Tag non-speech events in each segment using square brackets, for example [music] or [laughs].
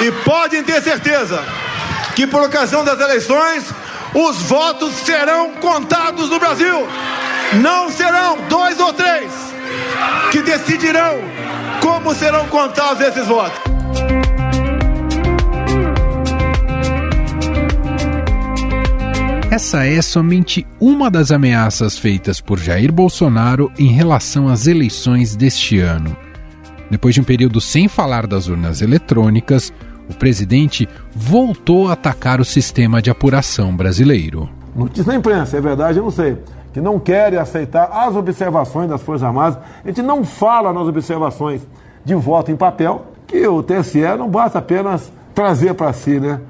E podem ter certeza que por ocasião das eleições, os votos serão contados no Brasil. Não serão dois ou três que decidirão como serão contados esses votos. Essa é somente uma das ameaças feitas por Jair Bolsonaro em relação às eleições deste ano. Depois de um período sem falar das urnas eletrônicas, o presidente voltou a atacar o sistema de apuração brasileiro. Notícia na imprensa, é verdade, eu não sei. Que não querem aceitar as observações das Forças Armadas. A gente não fala nas observações de voto em papel, que o TSE não basta apenas trazer para si, né?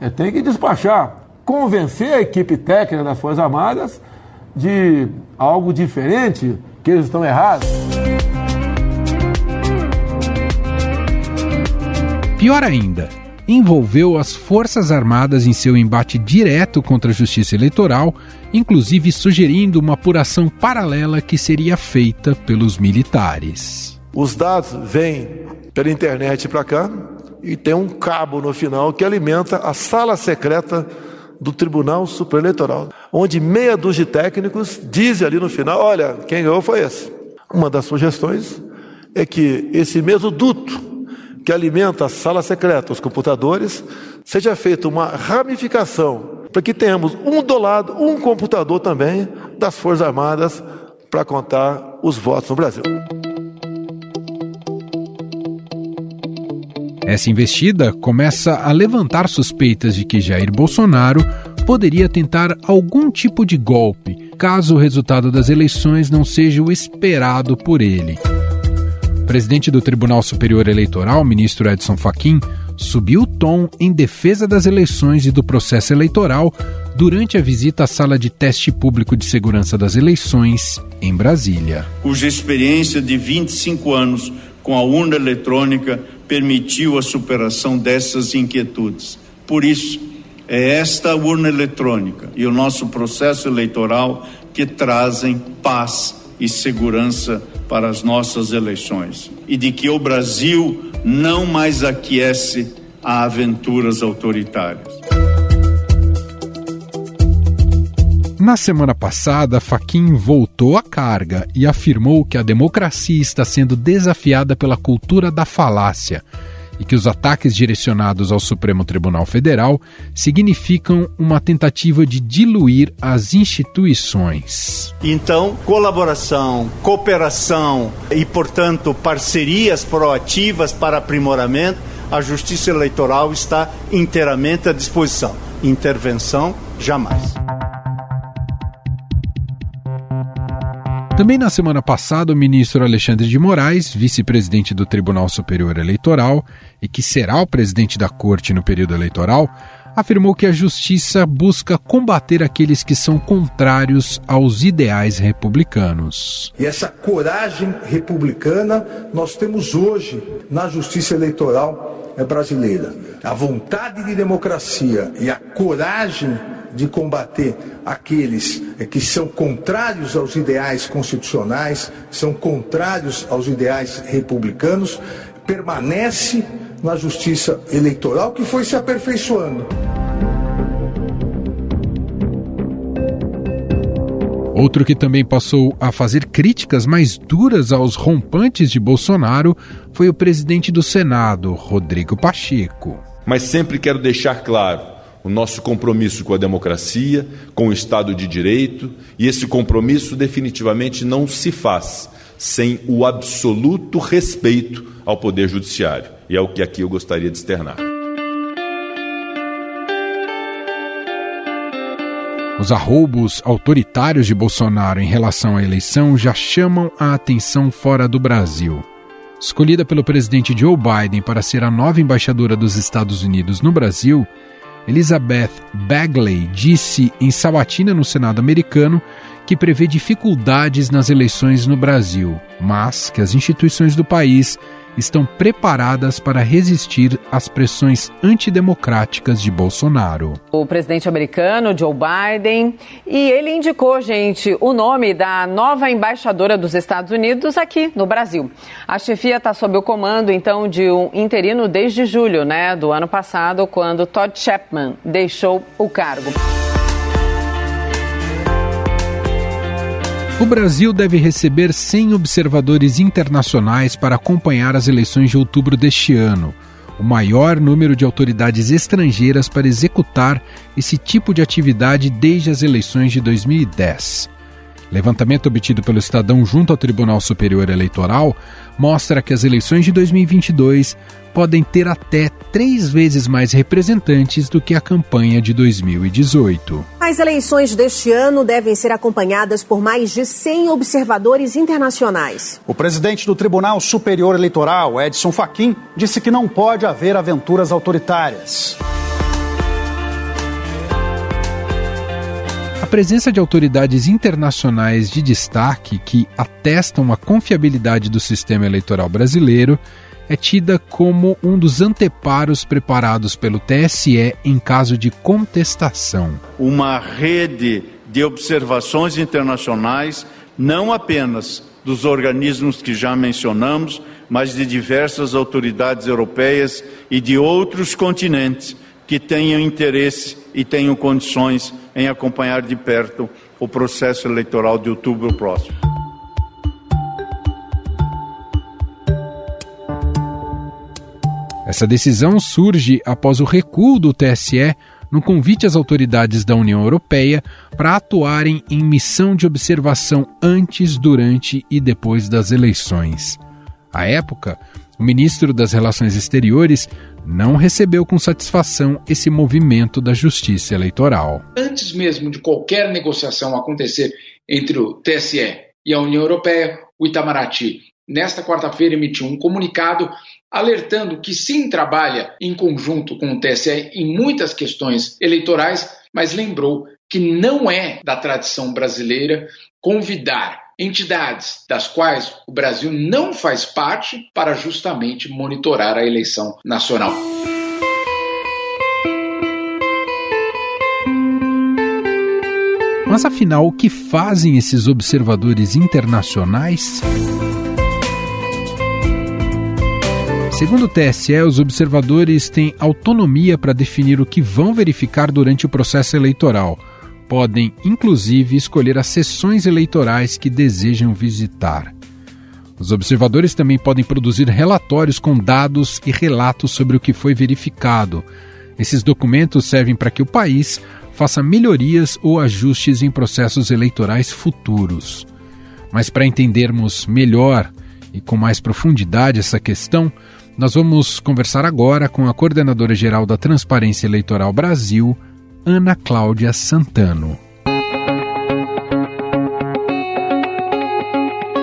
É, tem que despachar convencer a equipe técnica das Forças Armadas de algo diferente, que eles estão errados. Pior ainda, envolveu as Forças Armadas em seu embate direto contra a Justiça Eleitoral, inclusive sugerindo uma apuração paralela que seria feita pelos militares. Os dados vêm pela internet para cá e tem um cabo no final que alimenta a sala secreta do Tribunal Superior Eleitoral, onde meia dúzia de técnicos dizem ali no final: olha, quem ganhou foi esse. Uma das sugestões é que esse mesmo duto que alimenta a sala secreta, os computadores, seja feita uma ramificação para que tenhamos um do lado, um computador também das Forças Armadas para contar os votos no Brasil. Essa investida começa a levantar suspeitas de que Jair Bolsonaro poderia tentar algum tipo de golpe, caso o resultado das eleições não seja o esperado por ele. Presidente do Tribunal Superior Eleitoral, ministro Edson Fachin, subiu o tom em defesa das eleições e do processo eleitoral durante a visita à sala de teste público de segurança das eleições em Brasília. Cuja experiência de 25 anos com a urna eletrônica permitiu a superação dessas inquietudes. Por isso, é esta urna eletrônica e o nosso processo eleitoral que trazem paz e segurança para as nossas eleições e de que o Brasil não mais aquece a aventuras autoritárias. Na semana passada, Faquin voltou à carga e afirmou que a democracia está sendo desafiada pela cultura da falácia e que os ataques direcionados ao Supremo Tribunal Federal significam uma tentativa de diluir as instituições. Então, colaboração, cooperação e, portanto, parcerias proativas para aprimoramento, a Justiça Eleitoral está inteiramente à disposição. Intervenção, jamais. Também na semana passada, o ministro Alexandre de Moraes, vice-presidente do Tribunal Superior Eleitoral e que será o presidente da Corte no período eleitoral, afirmou que a justiça busca combater aqueles que são contrários aos ideais republicanos. E essa coragem republicana nós temos hoje na justiça eleitoral brasileira. A vontade de democracia e a coragem de combater aqueles eh, que são contrários aos ideais constitucionais, são contrários aos ideais republicanos, permanece na justiça eleitoral que foi se aperfeiçoando. Outro que também passou a fazer críticas mais duras aos rompantes de Bolsonaro foi o presidente do Senado, Rodrigo Pacheco. Mas sempre quero deixar claro o nosso compromisso com a democracia, com o Estado de Direito, e esse compromisso definitivamente não se faz sem o absoluto respeito ao Poder Judiciário. E é o que aqui eu gostaria de externar. Os arroubos autoritários de Bolsonaro em relação à eleição já chamam a atenção fora do Brasil. Escolhida pelo presidente Joe Biden para ser a nova embaixadora dos Estados Unidos no Brasil, Elizabeth Bagley disse em sabatina no Senado americano que prevê dificuldades nas eleições no Brasil, mas que as instituições do país estão preparadas para resistir às pressões antidemocráticas de Bolsonaro. O presidente americano Joe Biden e ele indicou, gente, o nome da nova embaixadora dos Estados Unidos aqui no Brasil. A chefia está sob o comando então de um interino desde julho, né, do ano passado, quando Todd Chapman deixou o cargo. O Brasil deve receber 100 observadores internacionais para acompanhar as eleições de outubro deste ano, o maior número de autoridades estrangeiras para executar esse tipo de atividade desde as eleições de 2010. Levantamento obtido pelo Estadão junto ao Tribunal Superior Eleitoral mostra que as eleições de 2022 podem ter até três vezes mais representantes do que a campanha de 2018. As eleições deste ano devem ser acompanhadas por mais de 100 observadores internacionais. O presidente do Tribunal Superior Eleitoral, Edson Fachin, disse que não pode haver aventuras autoritárias. Presença de autoridades internacionais de destaque que atestam a confiabilidade do sistema eleitoral brasileiro é tida como um dos anteparos preparados pelo TSE em caso de contestação. Uma rede de observações internacionais, não apenas dos organismos que já mencionamos, mas de diversas autoridades europeias e de outros continentes que tenham interesse e tenham condições em acompanhar de perto o processo eleitoral de outubro próximo. Essa decisão surge após o recuo do TSE no convite às autoridades da União Europeia para atuarem em missão de observação antes, durante e depois das eleições. À época, o ministro das Relações Exteriores não recebeu com satisfação esse movimento da justiça eleitoral. Antes mesmo de qualquer negociação acontecer entre o TSE e a União Europeia, o Itamaraty, nesta quarta-feira, emitiu um comunicado alertando que sim trabalha em conjunto com o TSE em muitas questões eleitorais, mas lembrou que não é da tradição brasileira convidar entidades das quais o Brasil não faz parte para justamente monitorar a eleição nacional. Mas afinal, o que fazem esses observadores internacionais? Segundo o TSE, os observadores têm autonomia para definir o que vão verificar durante o processo eleitoral. Podem, inclusive, escolher as sessões eleitorais que desejam visitar. Os observadores também podem produzir relatórios com dados e relatos sobre o que foi verificado. Esses documentos servem para que o país faça melhorias ou ajustes em processos eleitorais futuros. Mas para entendermos melhor e com mais profundidade essa questão, nós vamos conversar agora com a coordenadora geral da Transparência Eleitoral Brasil, Ana Cláudia Santano.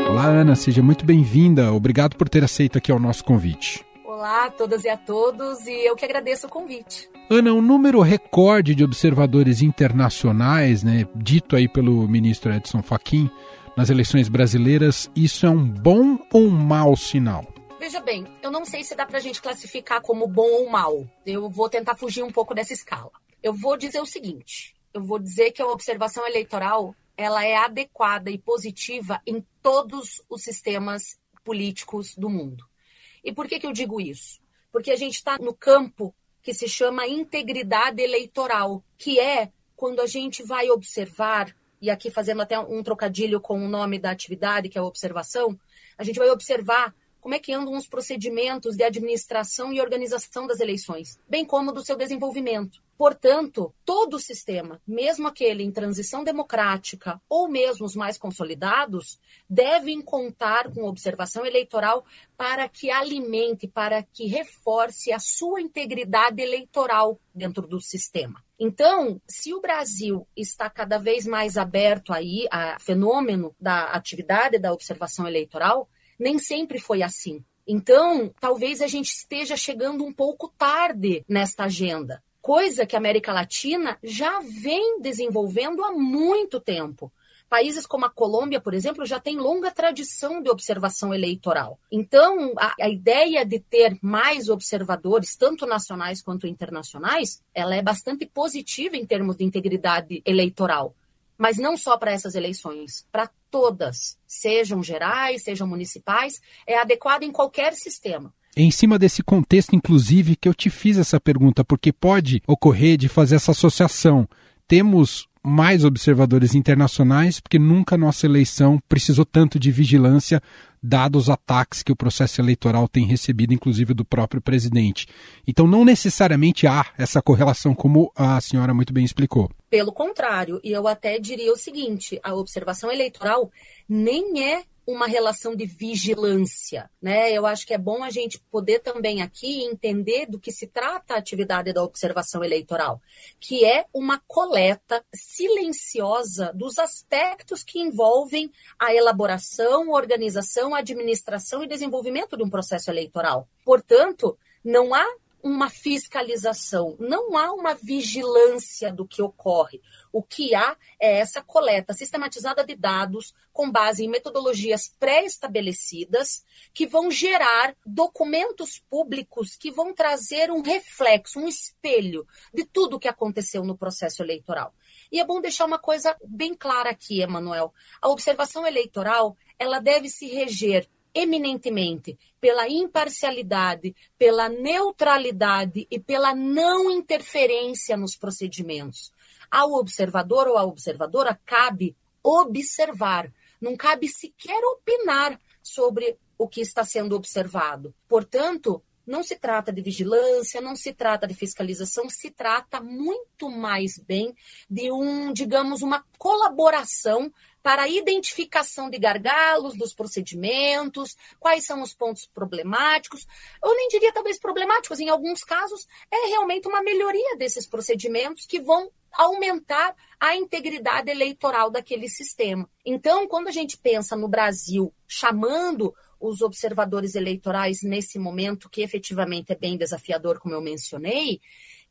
Olá, Ana, seja muito bem-vinda. Obrigado por ter aceito aqui o nosso convite. Olá a todas e a todos, e eu que agradeço o convite. Ana, um número recorde de observadores internacionais, né, dito aí pelo ministro Edson Fachin, nas eleições brasileiras, isso é um bom ou um mau sinal? Veja bem, eu não sei se dá pra gente classificar como bom ou mal. Eu vou tentar fugir um pouco dessa escala. Eu vou dizer o seguinte: eu vou dizer que a observação eleitoral ela é adequada e positiva em todos os sistemas políticos do mundo. E por que, que eu digo isso? Porque a gente está no campo que se chama integridade eleitoral, que é quando a gente vai observar, e aqui fazendo até um trocadilho com o nome da atividade, que é a observação, a gente vai observar como é que andam os procedimentos de administração e organização das eleições, bem como do seu desenvolvimento. Portanto, todo o sistema, mesmo aquele em transição democrática ou mesmo os mais consolidados, devem contar com observação eleitoral para que alimente, para que reforce a sua integridade eleitoral dentro do sistema. Então, se o Brasil está cada vez mais aberto aí a fenômeno da atividade da observação eleitoral, nem sempre foi assim. Então, talvez a gente esteja chegando um pouco tarde nesta agenda, coisa que a América Latina já vem desenvolvendo há muito tempo. Países como a Colômbia, por exemplo, já tem longa tradição de observação eleitoral. Então, a, a ideia de ter mais observadores, tanto nacionais quanto internacionais, ela é bastante positiva em termos de integridade eleitoral mas não só para essas eleições, para todas, sejam gerais, sejam municipais, é adequado em qualquer sistema. Em cima desse contexto, inclusive, que eu te fiz essa pergunta, porque pode ocorrer de fazer essa associação. Temos mais observadores internacionais, porque nunca nossa eleição precisou tanto de vigilância, dados os ataques que o processo eleitoral tem recebido, inclusive do próprio presidente. Então, não necessariamente há essa correlação, como a senhora muito bem explicou. Pelo contrário, e eu até diria o seguinte: a observação eleitoral nem é uma relação de vigilância, né? Eu acho que é bom a gente poder também aqui entender do que se trata a atividade da observação eleitoral, que é uma coleta silenciosa dos aspectos que envolvem a elaboração, organização, administração e desenvolvimento de um processo eleitoral. Portanto, não há uma fiscalização, não há uma vigilância do que ocorre. O que há é essa coleta sistematizada de dados com base em metodologias pré-estabelecidas que vão gerar documentos públicos que vão trazer um reflexo, um espelho de tudo o que aconteceu no processo eleitoral. E é bom deixar uma coisa bem clara aqui, Emanuel. A observação eleitoral, ela deve se reger eminentemente pela imparcialidade, pela neutralidade e pela não interferência nos procedimentos. Ao observador ou à observadora cabe observar, não cabe sequer opinar sobre o que está sendo observado. Portanto, não se trata de vigilância, não se trata de fiscalização, se trata muito mais bem de um, digamos, uma colaboração para a identificação de gargalos dos procedimentos, quais são os pontos problemáticos. Eu nem diria talvez problemáticos, em alguns casos é realmente uma melhoria desses procedimentos que vão aumentar a integridade eleitoral daquele sistema. Então, quando a gente pensa no Brasil chamando os observadores eleitorais nesse momento, que efetivamente é bem desafiador, como eu mencionei,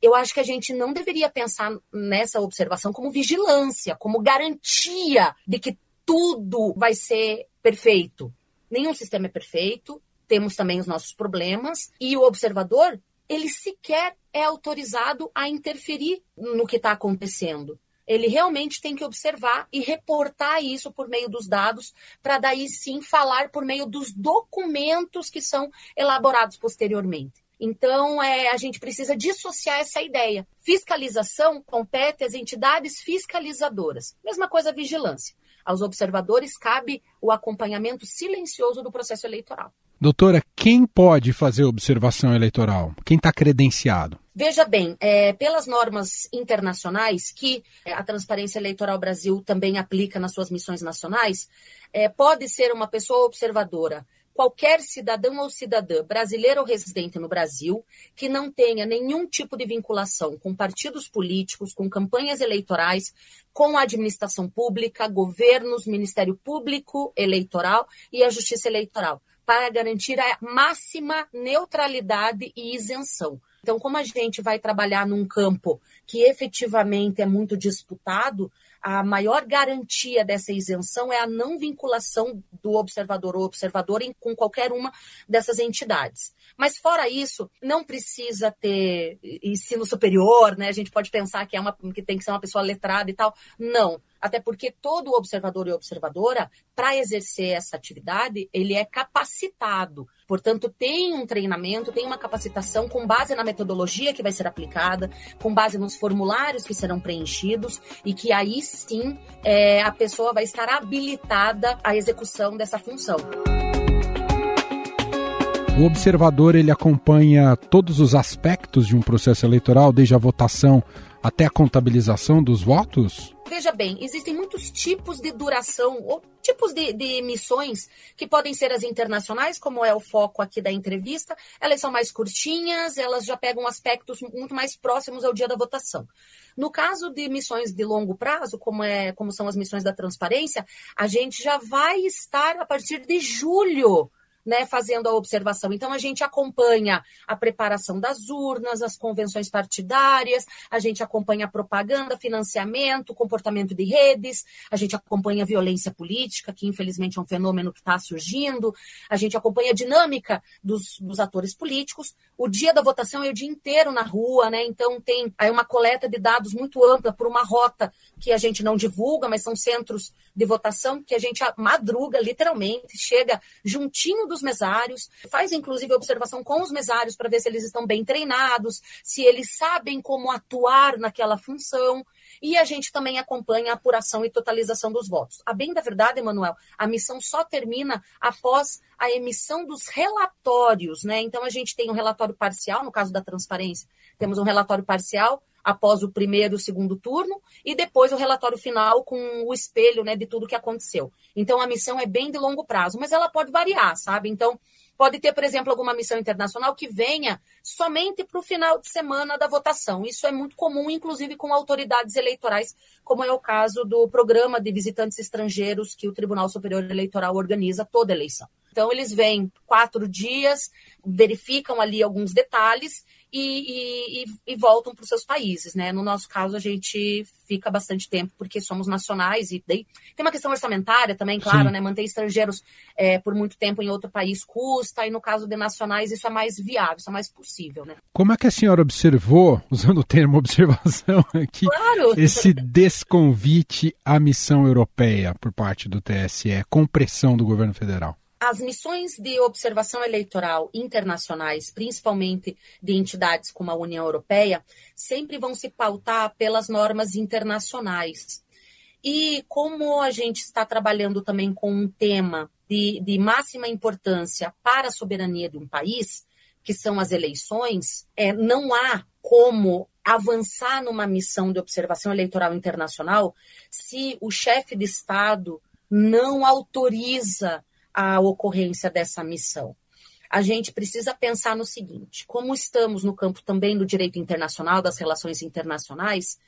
eu acho que a gente não deveria pensar nessa observação como vigilância, como garantia de que tudo vai ser perfeito. Nenhum sistema é perfeito, temos também os nossos problemas, e o observador, ele sequer é autorizado a interferir no que está acontecendo. Ele realmente tem que observar e reportar isso por meio dos dados, para daí sim falar por meio dos documentos que são elaborados posteriormente. Então, é, a gente precisa dissociar essa ideia. Fiscalização compete às entidades fiscalizadoras. Mesma coisa a vigilância. Aos observadores cabe o acompanhamento silencioso do processo eleitoral. Doutora, quem pode fazer observação eleitoral? Quem está credenciado? Veja bem, é, pelas normas internacionais que a Transparência Eleitoral Brasil também aplica nas suas missões nacionais, é, pode ser uma pessoa observadora qualquer cidadão ou cidadã brasileiro ou residente no Brasil que não tenha nenhum tipo de vinculação com partidos políticos, com campanhas eleitorais, com a administração pública, governos, Ministério Público Eleitoral e a Justiça Eleitoral, para garantir a máxima neutralidade e isenção. Então, como a gente vai trabalhar num campo que efetivamente é muito disputado, a maior garantia dessa isenção é a não vinculação do observador ou observadora com qualquer uma dessas entidades. Mas fora isso, não precisa ter ensino superior, né? A gente pode pensar que é uma que tem que ser uma pessoa letrada e tal. Não. Até porque todo observador e observadora, para exercer essa atividade, ele é capacitado. Portanto, tem um treinamento, tem uma capacitação com base na metodologia que vai ser aplicada, com base nos formulários que serão preenchidos e que aí sim é, a pessoa vai estar habilitada à execução dessa função. O observador ele acompanha todos os aspectos de um processo eleitoral, desde a votação até a contabilização dos votos? Veja bem, existem muitos tipos de duração ou tipos de, de, missões que podem ser as internacionais, como é o foco aqui da entrevista. Elas são mais curtinhas, elas já pegam aspectos muito mais próximos ao dia da votação. No caso de missões de longo prazo, como, é, como são as missões da transparência, a gente já vai estar a partir de julho né, fazendo a observação. Então, a gente acompanha a preparação das urnas, as convenções partidárias, a gente acompanha a propaganda, financiamento, comportamento de redes, a gente acompanha a violência política, que infelizmente é um fenômeno que está surgindo, a gente acompanha a dinâmica dos, dos atores políticos. O dia da votação é o dia inteiro na rua, né? Então, tem aí uma coleta de dados muito ampla por uma rota que a gente não divulga, mas são centros de votação que a gente madruga, literalmente, chega juntinho dos mesários, faz inclusive observação com os mesários para ver se eles estão bem treinados, se eles sabem como atuar naquela função. E a gente também acompanha a apuração e totalização dos votos. A bem da verdade, Emanuel, a missão só termina após a emissão dos relatórios, né? Então a gente tem um relatório parcial, no caso da transparência, temos um relatório parcial após o primeiro e o segundo turno, e depois o relatório final com o espelho né, de tudo que aconteceu. Então, a missão é bem de longo prazo, mas ela pode variar, sabe? Então, pode ter, por exemplo, alguma missão internacional que venha somente para o final de semana da votação. Isso é muito comum, inclusive com autoridades eleitorais, como é o caso do programa de visitantes estrangeiros que o Tribunal Superior Eleitoral organiza toda eleição. Então, eles vêm quatro dias, verificam ali alguns detalhes e, e, e voltam para os seus países, né? No nosso caso, a gente fica bastante tempo porque somos nacionais e daí tem uma questão orçamentária também, claro, Sim. né? Manter estrangeiros é, por muito tempo em outro país custa e no caso de nacionais isso é mais viável, isso é mais possível, né? Como é que a senhora observou, [laughs] usando o termo observação aqui, claro. esse desconvite à missão europeia por parte do TSE com pressão do governo federal? As missões de observação eleitoral internacionais, principalmente de entidades como a União Europeia, sempre vão se pautar pelas normas internacionais. E como a gente está trabalhando também com um tema de, de máxima importância para a soberania de um país, que são as eleições, é, não há como avançar numa missão de observação eleitoral internacional se o chefe de Estado não autoriza a ocorrência dessa missão. A gente precisa pensar no seguinte: como estamos no campo também do direito internacional, das relações internacionais,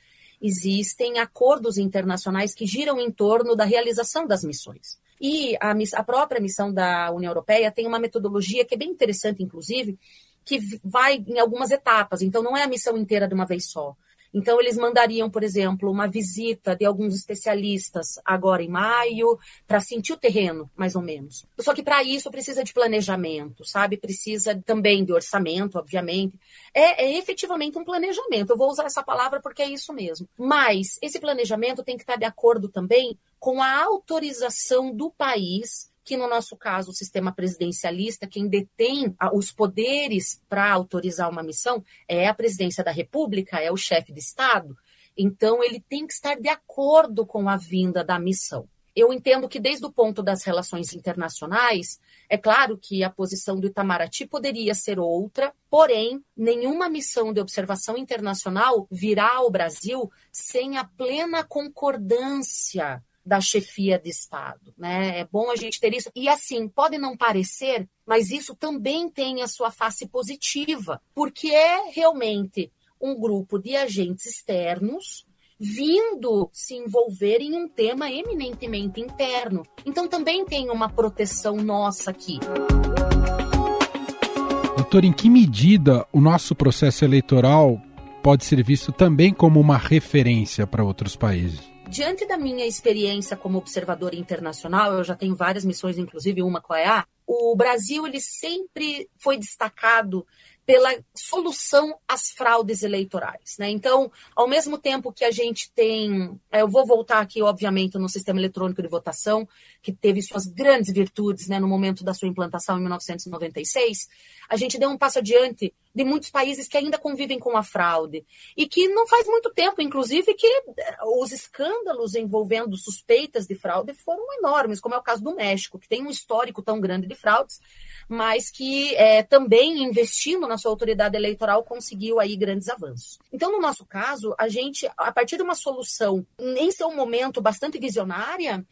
existem acordos internacionais que giram em torno da realização das missões. E a, a própria missão da União Europeia tem uma metodologia que é bem interessante, inclusive, que vai em algumas etapas. Então, não é a missão inteira de uma vez só. Então, eles mandariam, por exemplo, uma visita de alguns especialistas agora em maio, para sentir o terreno, mais ou menos. Só que para isso precisa de planejamento, sabe? Precisa também de orçamento, obviamente. É, é efetivamente um planejamento. Eu vou usar essa palavra porque é isso mesmo. Mas esse planejamento tem que estar de acordo também com a autorização do país que no nosso caso o sistema presidencialista, quem detém os poderes para autorizar uma missão é a presidência da República, é o chefe de Estado. Então ele tem que estar de acordo com a vinda da missão. Eu entendo que desde o ponto das relações internacionais, é claro que a posição do Itamaraty poderia ser outra, porém, nenhuma missão de observação internacional virá ao Brasil sem a plena concordância da chefia de Estado. Né? É bom a gente ter isso. E assim, pode não parecer, mas isso também tem a sua face positiva, porque é realmente um grupo de agentes externos vindo se envolver em um tema eminentemente interno. Então também tem uma proteção nossa aqui. Doutor, em que medida o nosso processo eleitoral pode ser visto também como uma referência para outros países? Diante da minha experiência como observador internacional, eu já tenho várias missões, inclusive uma com a EA, o Brasil ele sempre foi destacado pela solução às fraudes eleitorais. Né? Então, ao mesmo tempo que a gente tem. É, eu vou voltar aqui, obviamente, no sistema eletrônico de votação, que teve suas grandes virtudes né, no momento da sua implantação em 1996, a gente deu um passo adiante de muitos países que ainda convivem com a fraude. E que não faz muito tempo, inclusive, que eh, os escândalos envolvendo suspeitas de fraude foram enormes, como é o caso do México, que tem um histórico tão grande de fraudes, mas que é, também investindo na sua autoridade eleitoral conseguiu aí grandes avanços. Então, no nosso caso, a gente, a partir de uma solução em seu momento bastante visionária,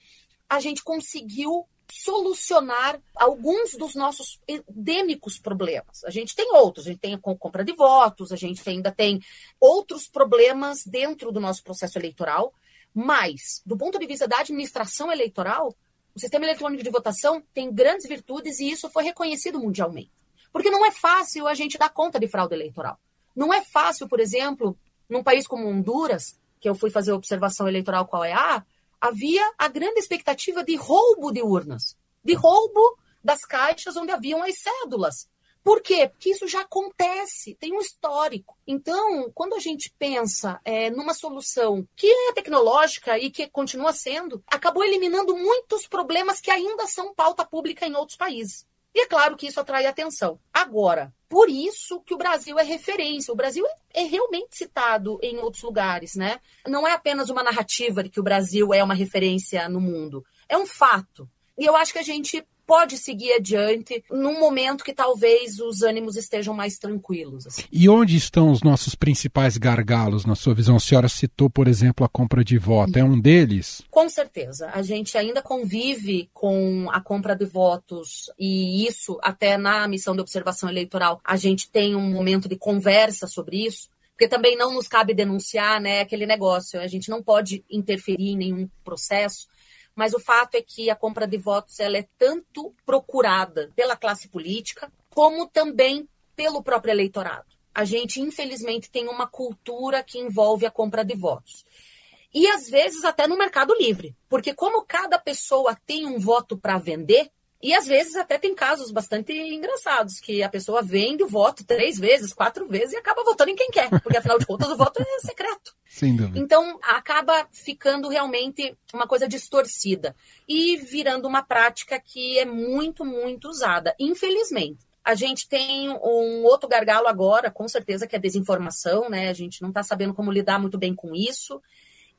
a gente conseguiu solucionar alguns dos nossos endêmicos problemas. A gente tem outros, a gente tem a compra de votos, a gente ainda tem outros problemas dentro do nosso processo eleitoral, mas, do ponto de vista da administração eleitoral, O sistema eletrônico de votação tem grandes virtudes e isso foi reconhecido mundialmente. Porque não é fácil a gente dar conta de fraude eleitoral. Não é fácil, por exemplo, num país como Honduras, que eu fui fazer observação eleitoral com a OEA, havia a grande expectativa de roubo de urnas, de roubo das caixas onde haviam as cédulas. Por quê? Porque isso já acontece, tem um histórico. Então, quando a gente pensa é, numa solução que é tecnológica e que continua sendo, acabou eliminando muitos problemas que ainda são pauta pública em outros países. E é claro que isso atrai atenção. Agora, por isso que o Brasil é referência. O Brasil é, é, realmente citado em outros lugares, né? Não é apenas uma narrativa de que o Brasil é uma referência no mundo. É um fato. E eu acho que a gente pode seguir adiante num momento que talvez os ânimos estejam mais tranquilos. Assim. E onde estão os nossos principais gargalos, na sua visão? A senhora citou, por exemplo, a compra de voto. É um deles? Com certeza. A gente ainda convive com a compra de votos e isso, até na missão de observação eleitoral, a gente tem um momento de conversa sobre isso porque também não nos cabe denunciar, né, aquele negócio. A gente não pode interferir em nenhum processo, mas o fato é que a compra de votos ela é tanto procurada pela classe política, como também pelo próprio eleitorado. A gente, infelizmente, tem uma cultura que envolve a compra de votos. E às vezes até no mercado livre, porque como cada pessoa tem um voto para vender, e às vezes até tem casos bastante engraçados, que a pessoa vende o voto três vezes, quatro vezes e acaba votando em quem quer, porque afinal de contas o voto é secreto. Sem dúvida. Então acaba ficando realmente uma coisa distorcida e virando uma prática que é muito, muito usada, infelizmente. A gente tem um outro gargalo agora, com certeza, que é a desinformação, né? A gente não está sabendo como lidar muito bem com isso.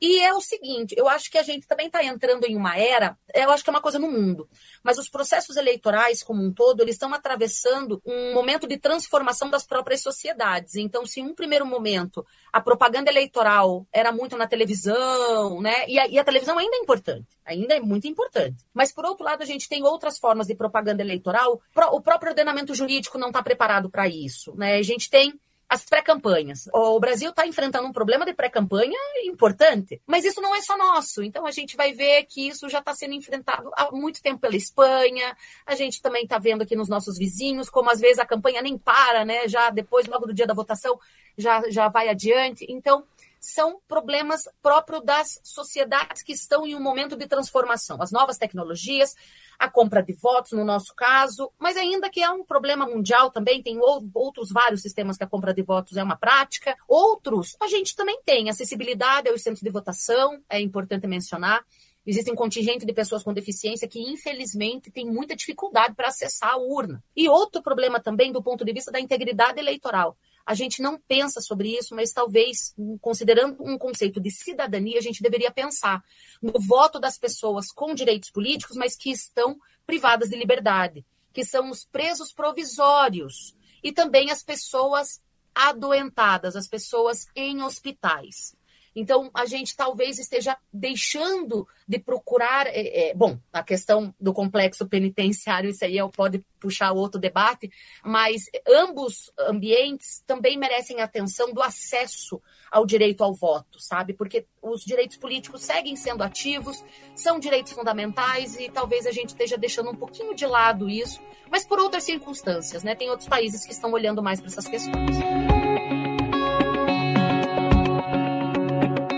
E é o seguinte, eu acho que a gente também está entrando em uma era, eu acho que é uma coisa no mundo, mas os processos eleitorais como um todo, eles estão atravessando um momento de transformação das próprias sociedades. Então, se em um primeiro momento a propaganda eleitoral era muito na televisão, né? E a, e a televisão ainda é importante, ainda é muito importante. Mas, por outro lado, a gente tem outras formas de propaganda eleitoral, o próprio ordenamento jurídico não está preparado para isso, né? A gente tem as pré-campanhas. O Brasil está enfrentando um problema de pré-campanha importante, mas isso não é só nosso. Então a gente vai ver que isso já está sendo enfrentado há muito tempo pela Espanha. A gente também está vendo aqui nos nossos vizinhos como às vezes a campanha nem para, né? Já depois, logo do dia da votação, já, já vai adiante. Então são problemas próprios das sociedades que estão em um momento de transformação. As novas tecnologias, a compra de votos, no nosso caso, mas ainda que é um problema mundial também, tem outros vários sistemas que a compra de votos é uma prática. Outros, a gente também tem acessibilidade aos centros de votação, é importante mencionar. Existem um contingente de pessoas com deficiência que, infelizmente, tem muita dificuldade para acessar a urna. E outro problema também do ponto de vista da integridade eleitoral. A gente não pensa sobre isso, mas talvez, considerando um conceito de cidadania, a gente deveria pensar no voto das pessoas com direitos políticos, mas que estão privadas de liberdade, que são os presos provisórios e também as pessoas adoentadas, as pessoas em hospitais. Então, a gente talvez esteja deixando de procurar. É, é, bom, a questão do complexo penitenciário, isso aí pode puxar outro debate, mas ambos ambientes também merecem atenção do acesso ao direito ao voto, sabe? Porque os direitos políticos seguem sendo ativos, são direitos fundamentais e talvez a gente esteja deixando um pouquinho de lado isso, mas por outras circunstâncias, né? Tem outros países que estão olhando mais para essas questões.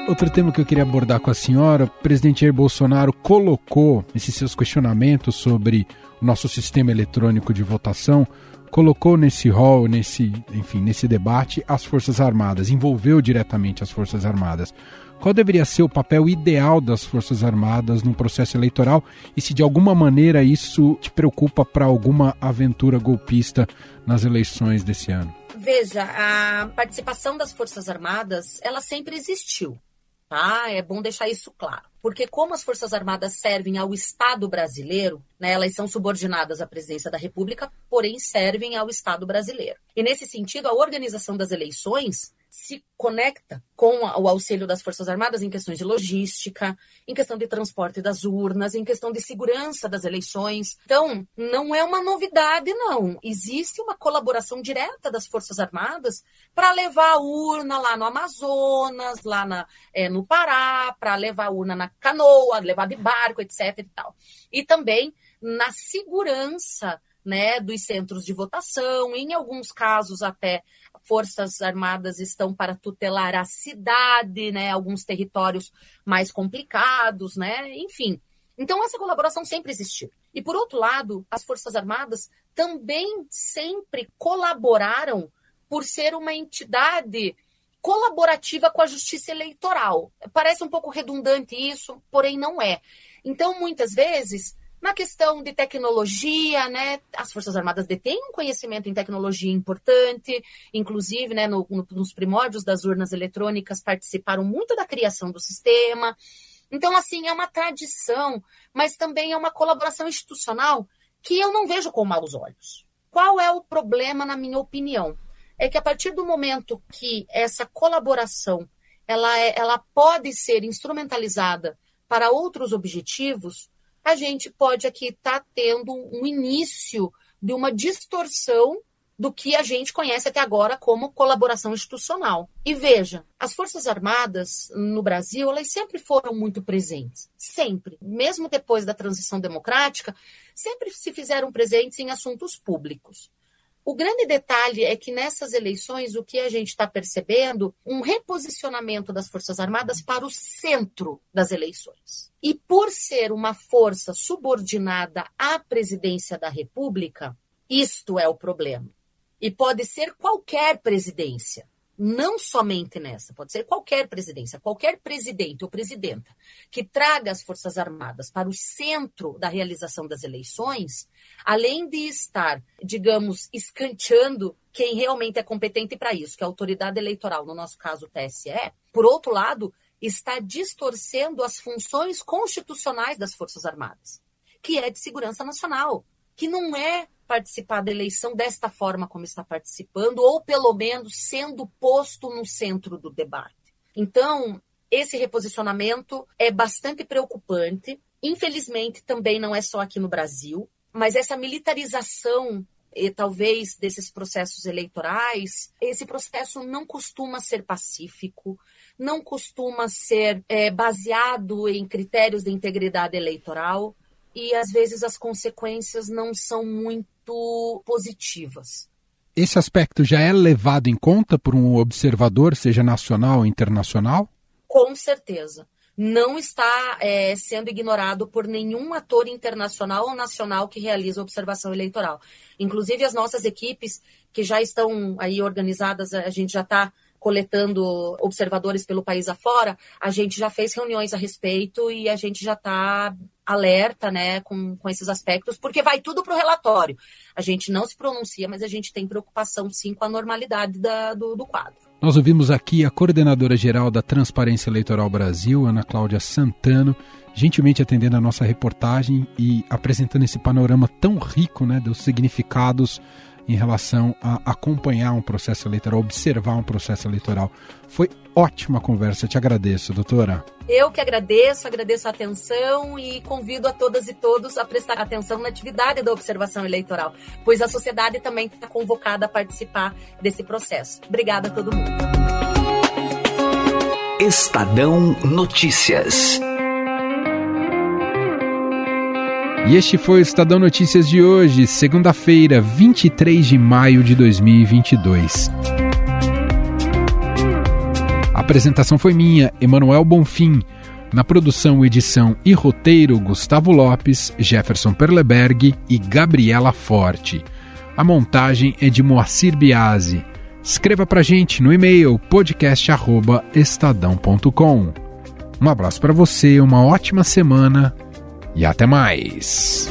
Outro tema que eu queria abordar com a senhora, o presidente Jair Bolsonaro colocou esses seus questionamentos sobre o nosso sistema eletrônico de votação, colocou nesse rol, nesse, enfim, nesse debate as Forças Armadas, envolveu diretamente as Forças Armadas. Qual deveria ser o papel ideal das Forças Armadas no processo eleitoral e se de alguma maneira isso te preocupa para alguma aventura golpista nas eleições desse ano? Veja, a participação das Forças Armadas, ela sempre existiu. Tá? É bom deixar isso claro. Porque como as Forças Armadas servem ao Estado brasileiro, né, elas são subordinadas à presidência da República, porém servem ao Estado brasileiro. E nesse sentido, a organização das eleições se conecta com o auxílio das Forças Armadas em questões de logística, em questão de transporte das urnas, em questão de segurança das eleições. Então, não é uma novidade, não. Existe uma colaboração direta das Forças Armadas para levar a urna lá no Amazonas, lá na, é, no Pará, para levar a urna na canoa, levar de barco, etc. E, tal. e também na segurança né, dos centros de votação, em alguns casos até Forças Armadas estão para tutelar a cidade, né, alguns territórios mais complicados, né, enfim. Então, essa colaboração sempre existiu. E, por outro lado, as Forças Armadas também sempre colaboraram por ser uma entidade colaborativa com a justiça eleitoral. Parece um pouco redundante isso, porém não é. Então, muitas vezes, na questão de tecnologia, né, as Forças Armadas detêm um conhecimento em tecnologia importante, inclusive, né, no, no, nos primórdios das urnas eletrônicas participaram muito da criação do sistema. Então, assim, é uma tradição, mas também é uma colaboração institucional que eu não vejo com maus olhos. Qual é o problema, na minha opinião? É que a partir do momento que essa colaboração ela, é, ela pode ser instrumentalizada para outros objetivos, a gente pode aqui estar tá tendo um início de uma distorção do que a gente conhece até agora como colaboração institucional. E veja, as Forças Armadas no Brasil, elas sempre foram muito presentes, sempre, mesmo depois da transição democrática, sempre se fizeram presentes em assuntos públicos. O grande detalhe é que nessas eleições o que a gente está percebendo um reposicionamento das Forças Armadas para o centro das eleições. E por ser uma força subordinada à presidência da República, isto é o problema. E pode ser qualquer presidência não somente nessa, pode ser qualquer presidência, qualquer presidente ou presidenta que traga as Forças Armadas para o centro da realização das eleições, além de estar, digamos, escanteando quem realmente é competente para isso, que é a autoridade eleitoral, no nosso caso o TSE, por outro lado, está distorcendo as funções constitucionais das Forças Armadas, que é de segurança nacional, que não é participar da eleição desta forma como está participando, ou pelo menos sendo posto no centro do debate. Então, esse reposicionamento é bastante preocupante. Infelizmente, também não é só aqui no Brasil, mas essa militarização e talvez desses processos eleitorais, esse processo não costuma ser pacífico, não costuma ser é, baseado em critérios de integridade eleitoral e às vezes as consequências não são muito positivas. Esse aspecto já é levado em conta por um observador, seja nacional ou internacional? Com certeza. Não está é, sendo ignorado por nenhum ator internacional ou nacional que realiza observação eleitoral. Inclusive, as nossas equipes, que já estão aí organizadas, a gente já está coletando observadores pelo país afora, a gente já fez reuniões a respeito e a gente já está alerta né, com, com esses aspectos, porque vai tudo para o relatório. A gente não se pronuncia, mas a gente tem preocupação sim com a normalidade da, do, do quadro. Nós ouvimos aqui a coordenadora geral da Transparência Eleitoral Brasil, Ana Cláudia Santano, gentilmente atendendo a nossa reportagem e apresentando esse panorama tão rico né, dos significados em relação a acompanhar um processo eleitoral, observar um processo eleitoral. Foi ótima conversa, te agradeço, doutora. Eu que agradeço, agradeço a atenção e convido a todas e todos a prestar atenção na atividade da observação eleitoral, pois a sociedade também está convocada a participar desse processo. Obrigada a todo mundo. Estadão Notícias. E este foi o Estadão Notícias de hoje, segunda-feira, 23 de maio de 2022. A apresentação foi minha, Emanuel Bonfim. Na produção, edição e roteiro, Gustavo Lopes, Jefferson Perleberg e Gabriela Forte. A montagem é de Moacir Biasi. Escreva pra gente no e-mail podcast@estadão.com. Um abraço para você, uma ótima semana e até mais!